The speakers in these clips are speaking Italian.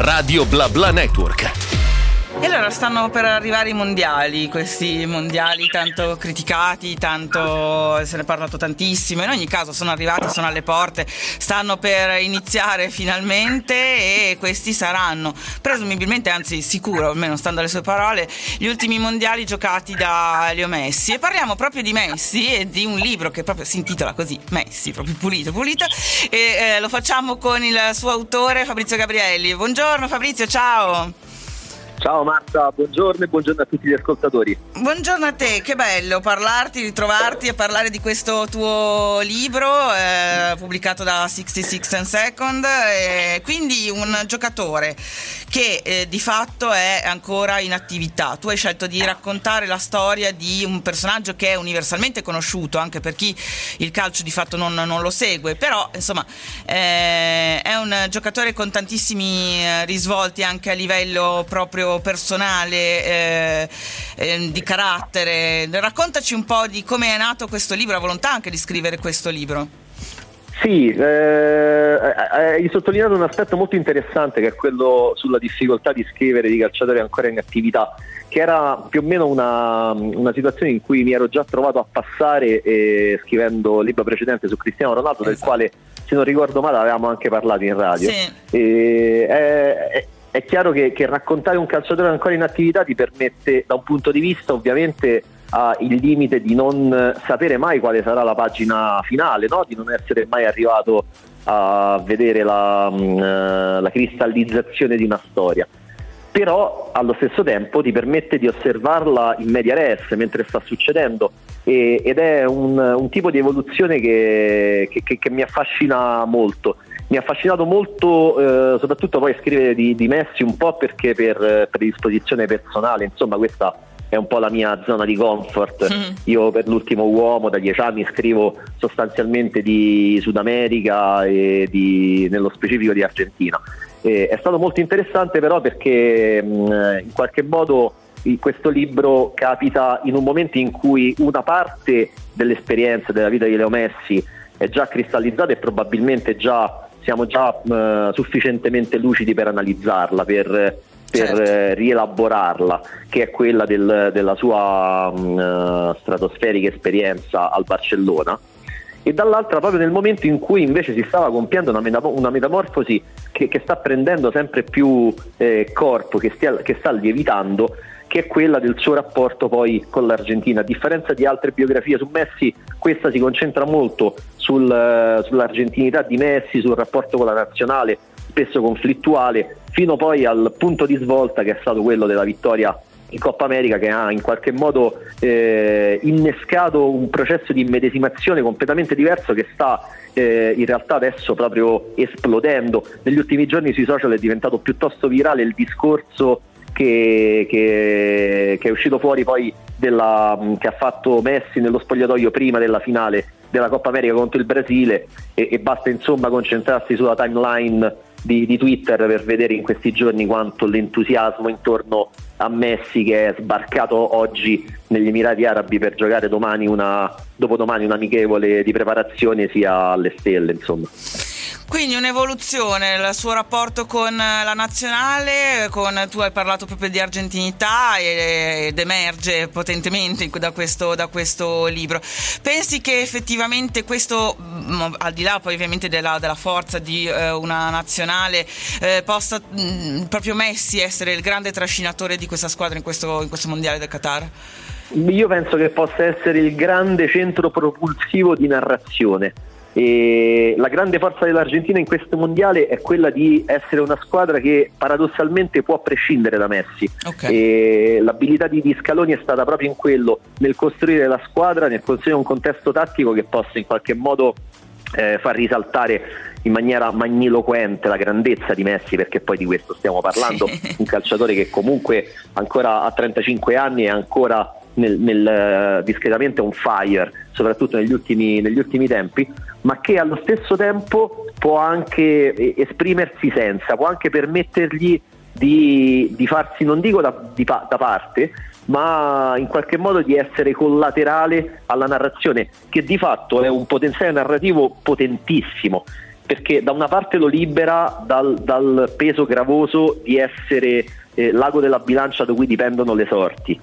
Radio Bla Bla Network. E allora stanno per arrivare i mondiali, questi mondiali tanto criticati, tanto se ne è parlato tantissimo. In ogni caso sono arrivati, sono alle porte, stanno per iniziare finalmente e questi saranno presumibilmente, anzi sicuro, almeno stando alle sue parole, gli ultimi mondiali giocati da Leo Messi. E parliamo proprio di Messi e di un libro che proprio si intitola così, Messi, proprio pulito, pulito. E eh, lo facciamo con il suo autore Fabrizio Gabrielli. Buongiorno Fabrizio, ciao! Ciao Marta, buongiorno e buongiorno a tutti gli ascoltatori. Buongiorno a te, che bello parlarti, ritrovarti e parlare di questo tuo libro eh, pubblicato da 66 and Second. Eh, quindi un giocatore che eh, di fatto è ancora in attività. Tu hai scelto di raccontare la storia di un personaggio che è universalmente conosciuto anche per chi il calcio di fatto non, non lo segue, però insomma eh, è un giocatore con tantissimi eh, risvolti anche a livello proprio personale, eh, eh, di carattere. Raccontaci un po' di come è nato questo libro, la volontà anche di scrivere questo libro. Sì, eh, hai sottolineato un aspetto molto interessante che è quello sulla difficoltà di scrivere di calciatori ancora in attività, che era più o meno una, una situazione in cui mi ero già trovato a passare eh, scrivendo il libro precedente su Cristiano Ronaldo, esatto. del quale se non ricordo male avevamo anche parlato in radio. Sì. E, è, è chiaro che, che, raccontare un calciatore ancora in attività ti permette da un punto di vista ovviamente ha il limite di non sapere mai quale sarà la pagina finale, no? di non essere mai arrivato a vedere la, uh, la cristallizzazione di una storia. Però allo stesso tempo ti permette di osservarla in media res mentre sta succedendo. E, ed è un, un, tipo di evoluzione che, che, che mi affascina molto mi ha affascinato molto eh, soprattutto poi scrivere di, di, Messi un po' perché per predisposizione personale, insomma questa è un po' la mia zona di comfort. Mm. Io per l'ultimo uomo da dieci anni scrivo sostanzialmente di Sud America e di, nello specifico di Argentina. E è stato molto interessante però perché mh, mm, in qualche modo questo libro capita in un momento in cui una parte dell'esperienza della vita di Leo Messi è già cristallizzata e probabilmente già siamo già eh, sufficientemente lucidi per analizzarla, per, per certo. eh, rielaborarla, che è quella del, della sua mh, mm, stratosferica esperienza al Barcellona. E dall'altra, proprio nel momento in cui invece si stava compiendo una, metam- una metamorfosi che, che, sta prendendo sempre più eh, corpo, che, stia, che sta lievitando, che è quella del suo rapporto poi con l'Argentina. A differenza di altre biografie su Messi, questa si concentra molto sul, sull'argentinità di Messi, sul rapporto con la nazionale, spesso conflittuale, fino poi al punto di svolta che è stato quello della vittoria in Coppa America che ha in qualche modo eh, innescato un processo di immedesimazione completamente diverso che sta eh, in realtà adesso proprio esplodendo. Negli ultimi giorni sui social è diventato piuttosto virale il discorso che, che, che è uscito fuori poi della, che ha fatto Messi nello spogliatoio prima della finale della Coppa America contro il Brasile e, e basta insomma concentrarsi sulla timeline di, di, Twitter per vedere in questi giorni quanto l'entusiasmo intorno a Messi che è sbarcato oggi negli Emirati Arabi per giocare domani una, dopodomani un'amichevole di preparazione sia alle stelle insomma. Quindi un'evoluzione, il suo rapporto con la nazionale, con, tu hai parlato proprio di argentinità ed emerge potentemente da questo, da questo libro. Pensi che effettivamente questo, mm, al di là poi ovviamente della, della forza di eh, una nazionale, eh, possa mh, mm, proprio Messi essere il grande trascinatore di questa squadra in questo, in questo mondiale del Qatar? Io penso che possa essere il grande centro propulsivo di narrazione e la grande forza dell'Argentina in questo mondiale è quella di essere una squadra che paradossalmente può prescindere da Messi. Okay. l'abilità di, di, Scaloni è stata proprio in quello, nel costruire la squadra, nel costruire un contesto tattico che possa in qualche modo eh, far risaltare in maniera magniloquente la grandezza di Messi, perché poi di questo stiamo parlando, sì. un calciatore che comunque ancora a 35 anni è ancora nel, nel, uh, discretamente on fire, soprattutto negli ultimi, negli ultimi, tempi, ma che allo stesso tempo può anche eh, esprimersi senza, può anche permettergli di, di farsi, non dico da, di, da parte, ma in qualche modo di essere collaterale alla narrazione, che di fatto è un potenziale narrativo potentissimo perché da una parte lo libera dal, dal peso gravoso di essere eh, l'ago della bilancia da cui dipendono le sorti,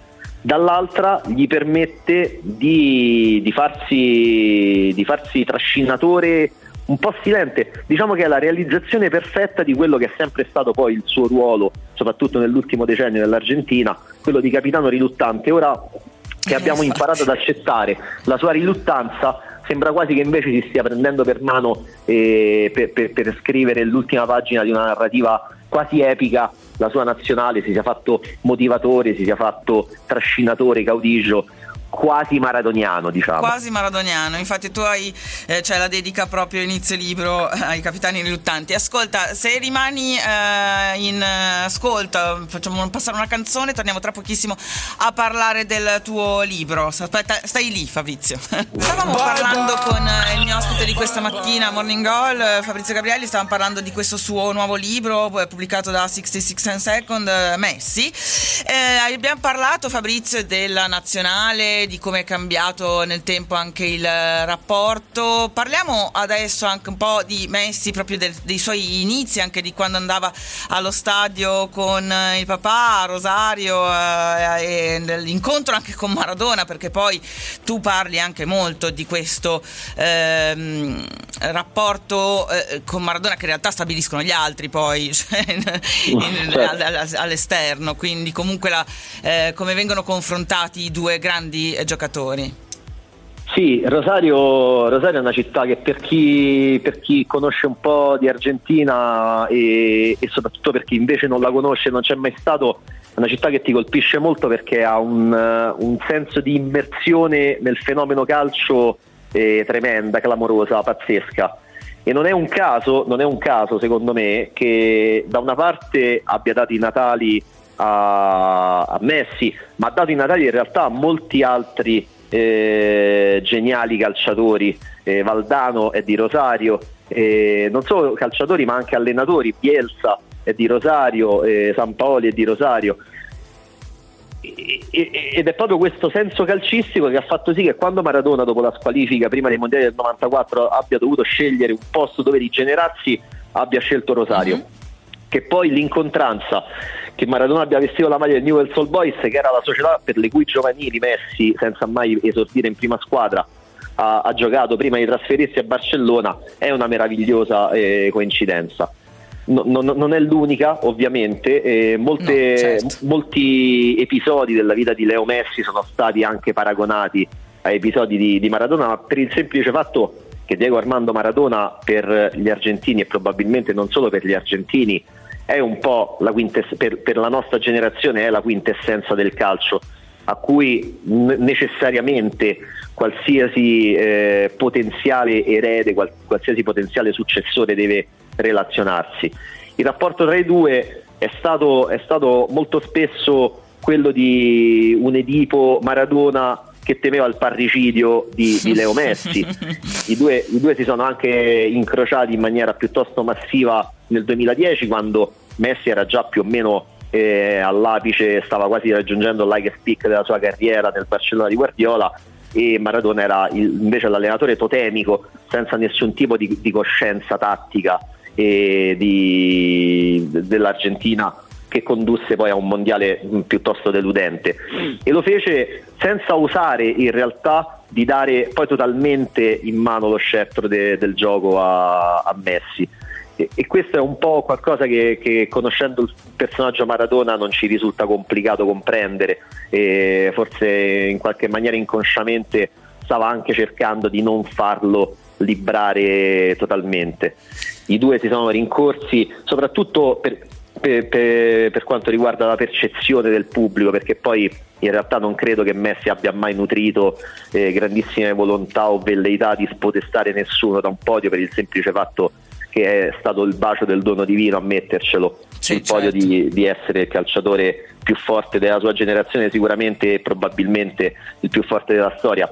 dall'altra gli permette di, di, farsi, di farsi trascinatore un po' silente, diciamo che è la realizzazione perfetta di quello che è sempre stato poi il suo ruolo, soprattutto nell'ultimo decennio dell'Argentina, quello di capitano riluttante. Ora che abbiamo imparato ad accettare la sua riluttanza, sembra quasi che invece si stia prendendo per mano eh, per, per, per scrivere l'ultima pagina di una narrativa quasi epica la sua nazionale, si sia fatto motivatore, si sia fatto trascinatore, caudillo quasi maradoniano, diciamo. Quasi maradoniano, infatti tu hai eh, cioè la dedica proprio inizio libro ai capitani riluttanti. Ascolta, se rimani eh, in ascolto, facciamo passare una canzone, torniamo tra pochissimo a parlare del tuo libro. Aspetta, stai lì Fabrizio. Stavamo parlando con eh, il mio ospite di questa mattina, Morning Goal, eh, Fabrizio Gabrielli, stavamo parlando di questo suo nuovo libro eh, pubblicato da 66 and Second, Messi. Eh, abbiamo parlato Fabrizio della nazionale di come è cambiato nel tempo anche il rapporto. Parliamo adesso anche un po' di Messi, proprio del, dei suoi inizi, anche di quando andava allo stadio con il papà, Rosario, eh, e l'incontro anche con Maradona, perché poi tu parli anche molto di questo ehm, rapporto eh, con Maradona che in realtà stabiliscono gli altri poi cioè, in, in, certo. all'esterno, quindi comunque la, eh, come vengono confrontati i due grandi giocatori. Sì, Rosario, Rosario, è una città che per chi, per chi, conosce un po' di Argentina e, e, soprattutto per chi invece non la conosce, non c'è mai stato, è una città che ti colpisce molto perché ha un, un senso di immersione nel fenomeno calcio eh, tremenda, clamorosa, pazzesca. E non è, un caso, non è un caso, secondo me, che da una parte abbia dato i Natali a, a Messi, ma ha dato i Natali in realtà a molti altri eh, geniali calciatori. Eh, Valdano è di Rosario, eh, non solo calciatori ma anche allenatori, Bielsa è di Rosario, eh, San Paoli è di Rosario. ed è proprio questo senso calcistico che ha fatto sì che quando Maradona dopo la squalifica prima dei mondiali del 94 abbia dovuto scegliere un posto dove rigenerarsi abbia scelto Rosario mm-hmm. Che poi l'incontranza che Maradona abbia vestito la maglia del Newell's Old Boys, che era la società per le cui giovanili Messi, senza mai esordire in prima squadra, ha, ha giocato prima di trasferirsi a Barcellona, è una meravigliosa eh, coincidenza. No, no, non è l'unica, ovviamente, eh, molte, no, certo. molti episodi della vita di Leo Messi sono stati anche paragonati a episodi di, di Maradona, ma per il semplice fatto che Diego Armando Maradona per gli argentini e probabilmente non solo per gli argentini è un po' la quintess- per, per, la nostra generazione è la quintessenza del calcio a cui necessariamente qualsiasi eh, potenziale erede, qual- qualsiasi potenziale successore deve relazionarsi. Il rapporto tra i due è stato, è stato molto spesso quello di un Edipo Maradona che temeva il parricidio di, di Leo Messi. I due, I due, si sono anche incrociati in maniera piuttosto massiva nel 2010 quando Messi era già più o meno eh, all'apice, stava quasi raggiungendo like peak della sua carriera nel Barcellona di Guardiola e Maradona era il, invece l'allenatore totemico senza nessun tipo di, di coscienza tattica eh, di, dell'Argentina che condusse poi a un mondiale mm, piuttosto deludente. E lo fece senza usare in realtà di dare poi totalmente in mano lo scettro de, del gioco a, a Messi. E, e, questo è un po' qualcosa che, che, conoscendo il personaggio Maradona non ci risulta complicato comprendere. E forse in qualche maniera inconsciamente stava anche cercando di non farlo librare totalmente. I due si sono rincorsi soprattutto per, per, per, per, quanto riguarda la percezione del pubblico, perché poi in realtà non credo che Messi abbia mai nutrito eh, grandissime volontà o velleità di spodestare nessuno da un podio per il semplice fatto che è stato il bacio del dono divino a mettercelo sì, sul podio certo. di, di, essere il calciatore più forte della sua generazione, sicuramente e probabilmente il più forte della storia.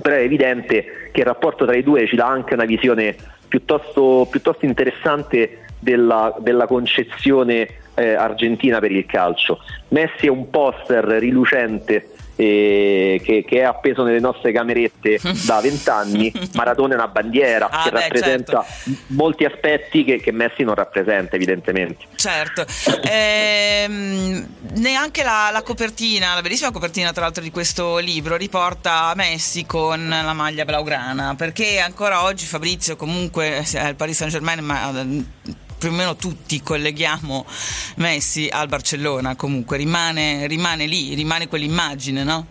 Però è evidente che il rapporto tra i due ci dà anche una visione piuttosto, piuttosto interessante della, della concezione eh, argentina per il calcio. Messi è un poster rilucente eh, che, che, è appeso nelle nostre camerette da vent'anni, Maradona è una bandiera ah, che beh, rappresenta certo. molti aspetti che, che, Messi non rappresenta evidentemente. Certo, ehm, neanche la, la, copertina, la bellissima copertina tra l'altro di questo libro riporta Messi con la maglia blaugrana, perché ancora oggi Fabrizio comunque è il Paris Saint Germain, ma più o meno tutti colleghiamo Messi al Barcellona, comunque rimane, rimane lì, rimane quell'immagine, no?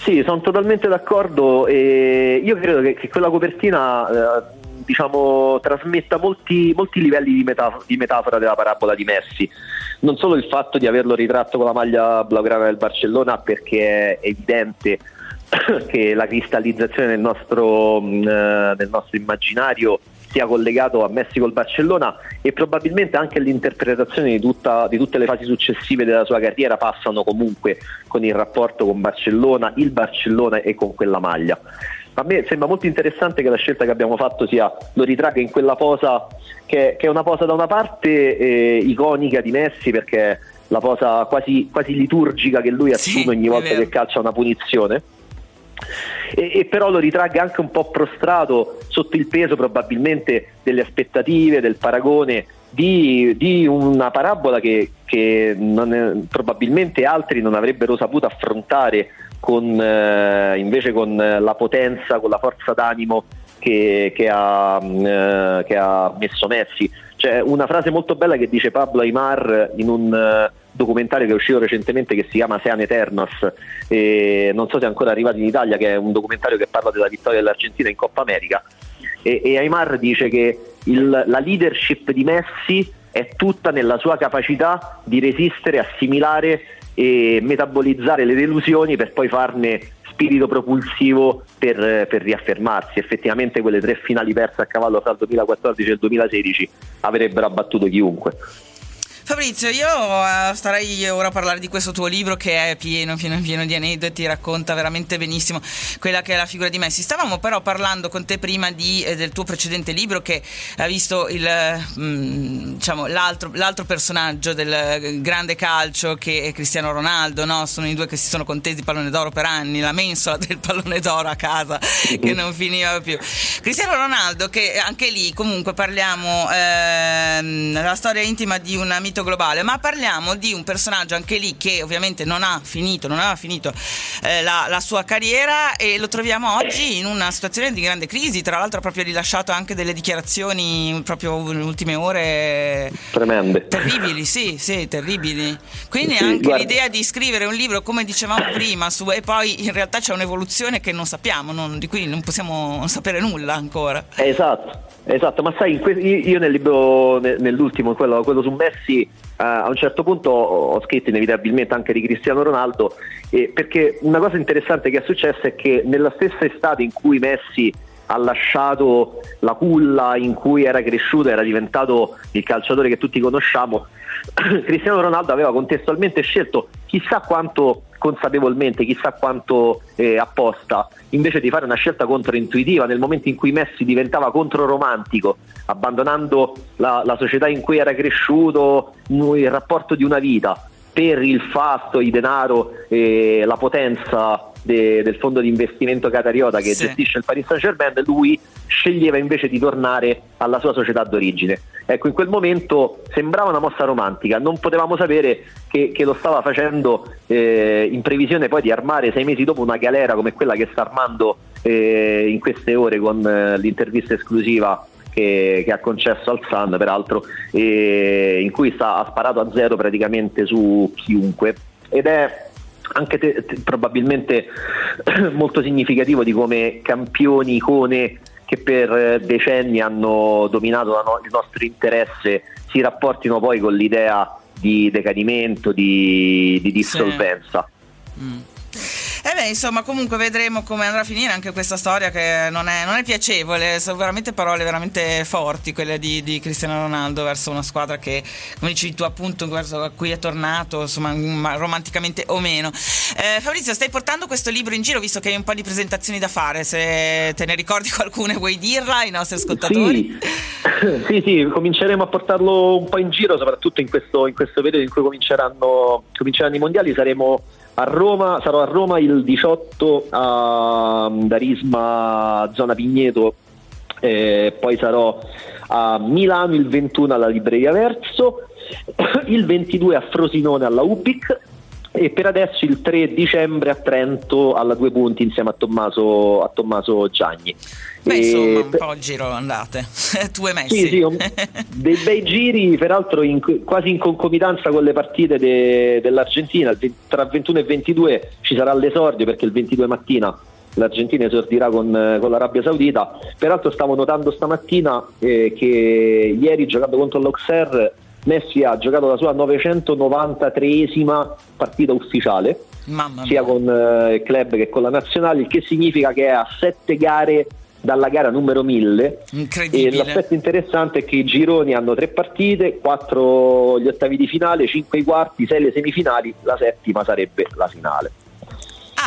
Sì, sono totalmente d'accordo e io credo che, che quella copertina eh, diciamo, trasmetta molti, molti livelli di, metaf- di, metafora della parabola di Messi. Non solo il fatto di averlo ritratto con la maglia blaugrana del Barcellona perché è evidente che la cristallizzazione del nostro, mm, del nostro immaginario sia collegato a Messi col Barcellona e probabilmente anche l'interpretazione di, tutta, di, tutte le fasi successive della sua carriera passano comunque con il rapporto con Barcellona, il Barcellona e con quella maglia. A me sembra molto interessante che la scelta che abbiamo fatto sia lo ritraga in quella posa che, che è una posa da una parte eh, iconica di Messi perché la posa quasi, quasi liturgica che lui assume sì, ogni volta che calcia una punizione e, e, però lo ritragga anche un po' prostrato sotto il peso probabilmente delle aspettative, del paragone di, di una parabola che, che è, probabilmente altri non avrebbero saputo affrontare con, eh, invece con la potenza, con la forza d'animo che, che, ha, eh, che ha messo Messi. C'è una frase molto bella che dice Pablo Aymar in un uh, documentario che è uscito recentemente che si chiama Sean Eternos, e non so se è ancora arrivato in Italia, che è un documentario che parla della vittoria dell'Argentina in Coppa America. E, e Aymar dice che il, la leadership di Messi è tutta nella sua capacità di resistere, assimilare e metabolizzare le delusioni per poi farne spirito propulsivo per, per, riaffermarsi. Effettivamente quelle tre finali perse a cavallo tra il 2014 e il 2016 avrebbero abbattuto chiunque. Fabrizio, io uh, starei ora a parlare di questo tuo libro che è pieno, pieno, pieno di aneddoti, racconta veramente benissimo quella che è la figura di Messi. Stavamo però parlando con te prima di, eh, del tuo precedente libro che ha visto il, mm, diciamo, l'altro, l'altro, personaggio del grande calcio che è Cristiano Ronaldo, no? sono i due che si sono contesi il pallone d'oro per anni, la mensola del pallone d'oro a casa che non finiva più. Cristiano Ronaldo che anche lì comunque parliamo eh, della storia intima di un mito ambito globale, ma parliamo di un personaggio anche lì che ovviamente non ha finito, non aveva finito eh, la, la, sua carriera e lo troviamo oggi in una situazione di grande crisi, tra l'altro ha proprio rilasciato anche delle dichiarazioni proprio nelle ultime ore tremende. Terribili, sì, sì, terribili. Quindi sì, anche guarda. l'idea di scrivere un libro, come dicevamo prima, su, e poi in realtà c'è un'evoluzione che non sappiamo, non, di cui non possiamo sapere nulla ancora. Esatto. Esatto, ma sai, io nel libro, nell'ultimo, quello, quello su Messi, eh, a un certo punto ho scritto inevitabilmente anche di Cristiano Ronaldo, eh, perché una cosa interessante che è successa è che nella stessa estate in cui Messi ha lasciato la culla in cui era cresciuto, era diventato il calciatore che tutti conosciamo, Cristiano Ronaldo aveva contestualmente scelto chissà quanto consapevolmente, chissà quanto eh, apposta, invece di fare una scelta controintuitiva nel momento in cui Messi diventava controromantico, abbandonando la, la società in cui era cresciuto, il rapporto di una vita per il fasto, il denaro e la potenza de, del fondo di investimento catariota che sì. gestisce il Paris Saint Germain, lui sceglieva invece di tornare alla sua società d'origine. Ecco, in quel momento sembrava una mossa romantica, non potevamo sapere che, che lo stava facendo eh, in previsione poi di armare sei mesi dopo una galera come quella che sta armando eh, in queste ore con eh, l'intervista esclusiva che, che, ha concesso al Sun, peraltro, in cui sta, ha sparato a zero praticamente su chiunque. Ed è anche te, te, probabilmente molto significativo di come campioni, icone che per decenni hanno dominato no, il nostro interesse si rapportino poi con l'idea di decadimento, di, di dissolvenza. Sì. Mm. E eh beh, insomma, comunque vedremo come andrà a finire anche questa storia che non è, non è piacevole, sono veramente parole veramente forti quelle di, di, Cristiano Ronaldo verso una squadra che, come dici tu appunto, verso a cui è tornato, insomma, romanticamente o meno. Eh, Fabrizio, stai portando questo libro in giro, visto che hai un po' di presentazioni da fare, se te ne ricordi qualcuna vuoi dirla ai nostri ascoltatori? Sì, sì, sì cominceremo a portarlo un po' in giro, soprattutto in questo, in questo periodo in cui cominceranno, cominceranno i mondiali, saremo a Roma, sarò a Roma il il 18 a Darisma Zona Pigneto, eh, poi sarò a Milano il 21 alla Libreria Verso, il 22 a Frosinone alla UPIC e per adesso il 3 dicembre a Trento alla due punti insieme a Tommaso, a Tommaso Gianni. Beh, e insomma, un po' il giro andate, tu e Messi. Sì, sì, un, dei bei giri, peraltro in, quasi in concomitanza con le partite de, dell'Argentina, tra 21 e 22 ci sarà l'esordio perché il 22 mattina l'Argentina esordirà con, con, l'Arabia Saudita. Peraltro stavo notando stamattina eh, che ieri giocando contro l'Auxerre Messi ha giocato la sua 993esima partita ufficiale, sia con eh, il club che con la nazionale, il che significa che è a sette gare dalla gara numero 1000 e l'aspetto interessante è che i gironi hanno tre partite, quattro gli ottavi di finale, cinque i quarti, sei le semifinali, la settima sarebbe la finale.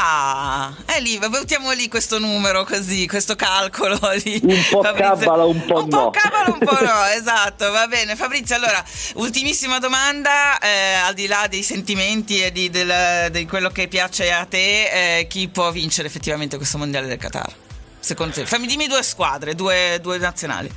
Ah, è lì, buttiamo lì questo numero così, questo calcolo di Un po' Fabrizio. cabala, un po' un no. Un po' cabala, un po' no, esatto, va bene. Fabrizio, allora, ultimissima domanda, eh, al di là dei sentimenti e di, del, di, quello che piace a te, eh, chi può vincere effettivamente questo mondiale del Qatar? Secondo te? Fammi dimmi due squadre, due, due nazionali.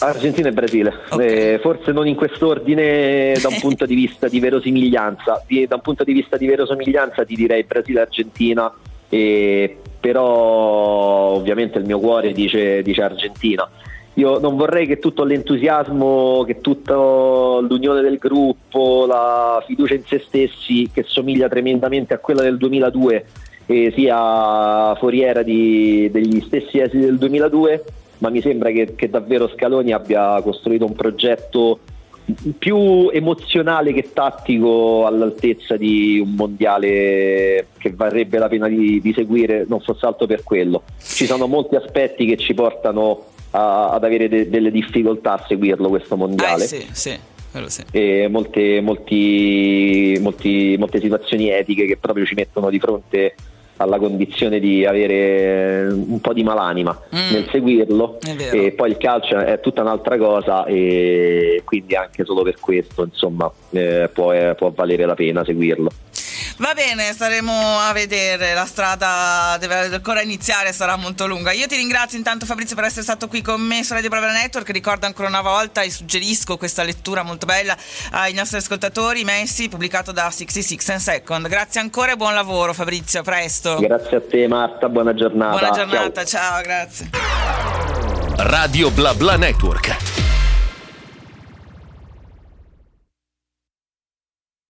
Argentina e Brasile, okay. eh, forse non in quest'ordine da un punto di vista di verosimiglianza, di, da un punto di vista di verosimiglianza ti direi Brasile e Argentina, eh, però ovviamente il mio cuore dice, dice, Argentina. Io non vorrei che tutto l'entusiasmo, che tutta l'unione del gruppo, la fiducia in se stessi, che somiglia tremendamente a quella del 2002, eh, sia foriera di, degli stessi esiti del 2002 ma mi sembra che, che davvero Scaloni abbia costruito un progetto più emozionale che tattico all'altezza di un mondiale che varrebbe la pena di, di seguire, non fosse altro per quello. Ci sono molti aspetti che ci portano a, ad avere de, delle difficoltà a seguirlo questo mondiale. Eh, sì, sì. Sì. E molte, molti, molti, molte situazioni etiche che proprio ci mettono di fronte alla condizione di avere un po' di malanima mm. nel seguirlo e poi il calcio è tutta un'altra cosa e quindi anche solo per questo insomma eh, può, eh, può valere la pena seguirlo. Va bene, staremo a vedere. La strada deve ancora iniziare, sarà molto lunga. Io ti ringrazio intanto, Fabrizio, per essere stato qui con me su Radio Brava Network. Ricordo ancora una volta e suggerisco questa lettura molto bella ai nostri ascoltatori. Messi, pubblicato da 66 and Second. Grazie ancora e buon lavoro, Fabrizio. A presto. Grazie a te, Marta. Buona giornata. Buona giornata, ciao, ciao grazie. Radio Bla Bla Network